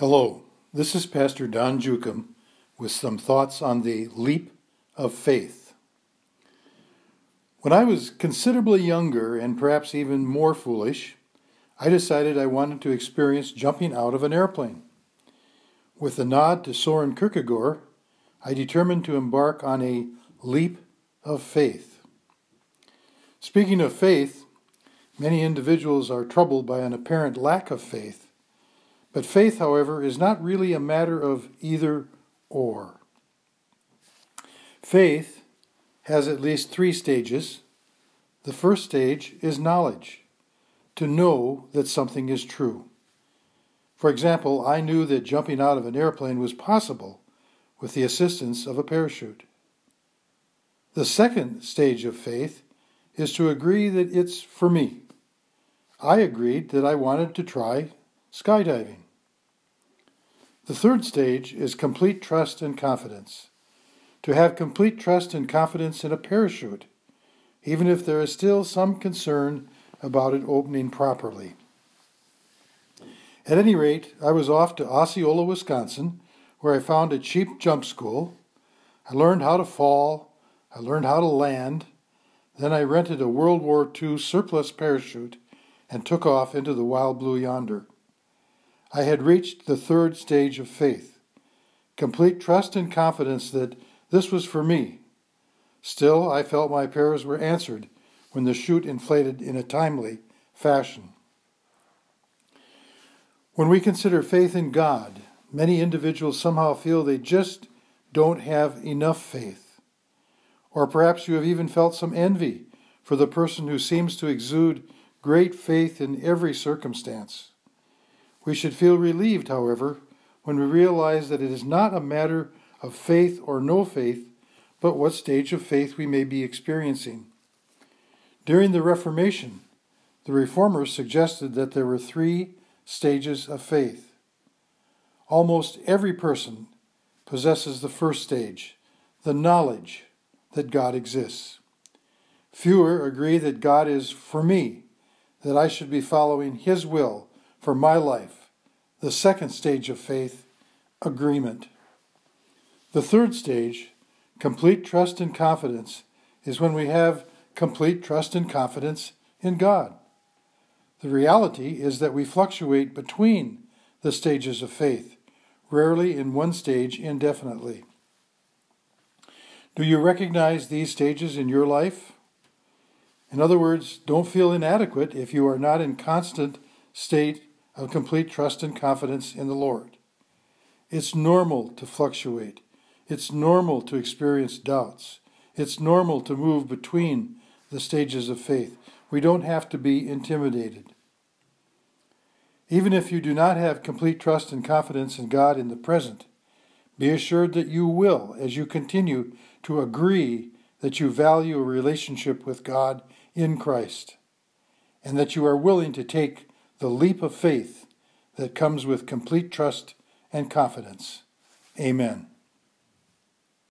Hello, this is Pastor Don Jukum with some thoughts on the leap of faith. When I was considerably younger and perhaps even more foolish, I decided I wanted to experience jumping out of an airplane. With a nod to Soren Kierkegaard, I determined to embark on a leap of faith. Speaking of faith, many individuals are troubled by an apparent lack of faith. But faith, however, is not really a matter of either or. Faith has at least three stages. The first stage is knowledge, to know that something is true. For example, I knew that jumping out of an airplane was possible with the assistance of a parachute. The second stage of faith is to agree that it's for me. I agreed that I wanted to try skydiving. The third stage is complete trust and confidence. To have complete trust and confidence in a parachute, even if there is still some concern about it opening properly. At any rate, I was off to Osceola, Wisconsin, where I found a cheap jump school. I learned how to fall, I learned how to land, then I rented a World War II surplus parachute and took off into the wild blue yonder. I had reached the third stage of faith complete trust and confidence that this was for me. Still, I felt my prayers were answered when the chute inflated in a timely fashion. When we consider faith in God, many individuals somehow feel they just don't have enough faith. Or perhaps you have even felt some envy for the person who seems to exude great faith in every circumstance. We should feel relieved, however, when we realize that it is not a matter of faith or no faith, but what stage of faith we may be experiencing. During the Reformation, the Reformers suggested that there were three stages of faith. Almost every person possesses the first stage, the knowledge that God exists. Fewer agree that God is for me, that I should be following His will for my life. The second stage of faith, agreement. The third stage, complete trust and confidence, is when we have complete trust and confidence in God. The reality is that we fluctuate between the stages of faith, rarely in one stage indefinitely. Do you recognize these stages in your life? In other words, don't feel inadequate if you are not in constant state of complete trust and confidence in the Lord. It's normal to fluctuate. It's normal to experience doubts. It's normal to move between the stages of faith. We don't have to be intimidated. Even if you do not have complete trust and confidence in God in the present, be assured that you will as you continue to agree that you value a relationship with God in Christ, and that you are willing to take the leap of faith that comes with complete trust and confidence. Amen.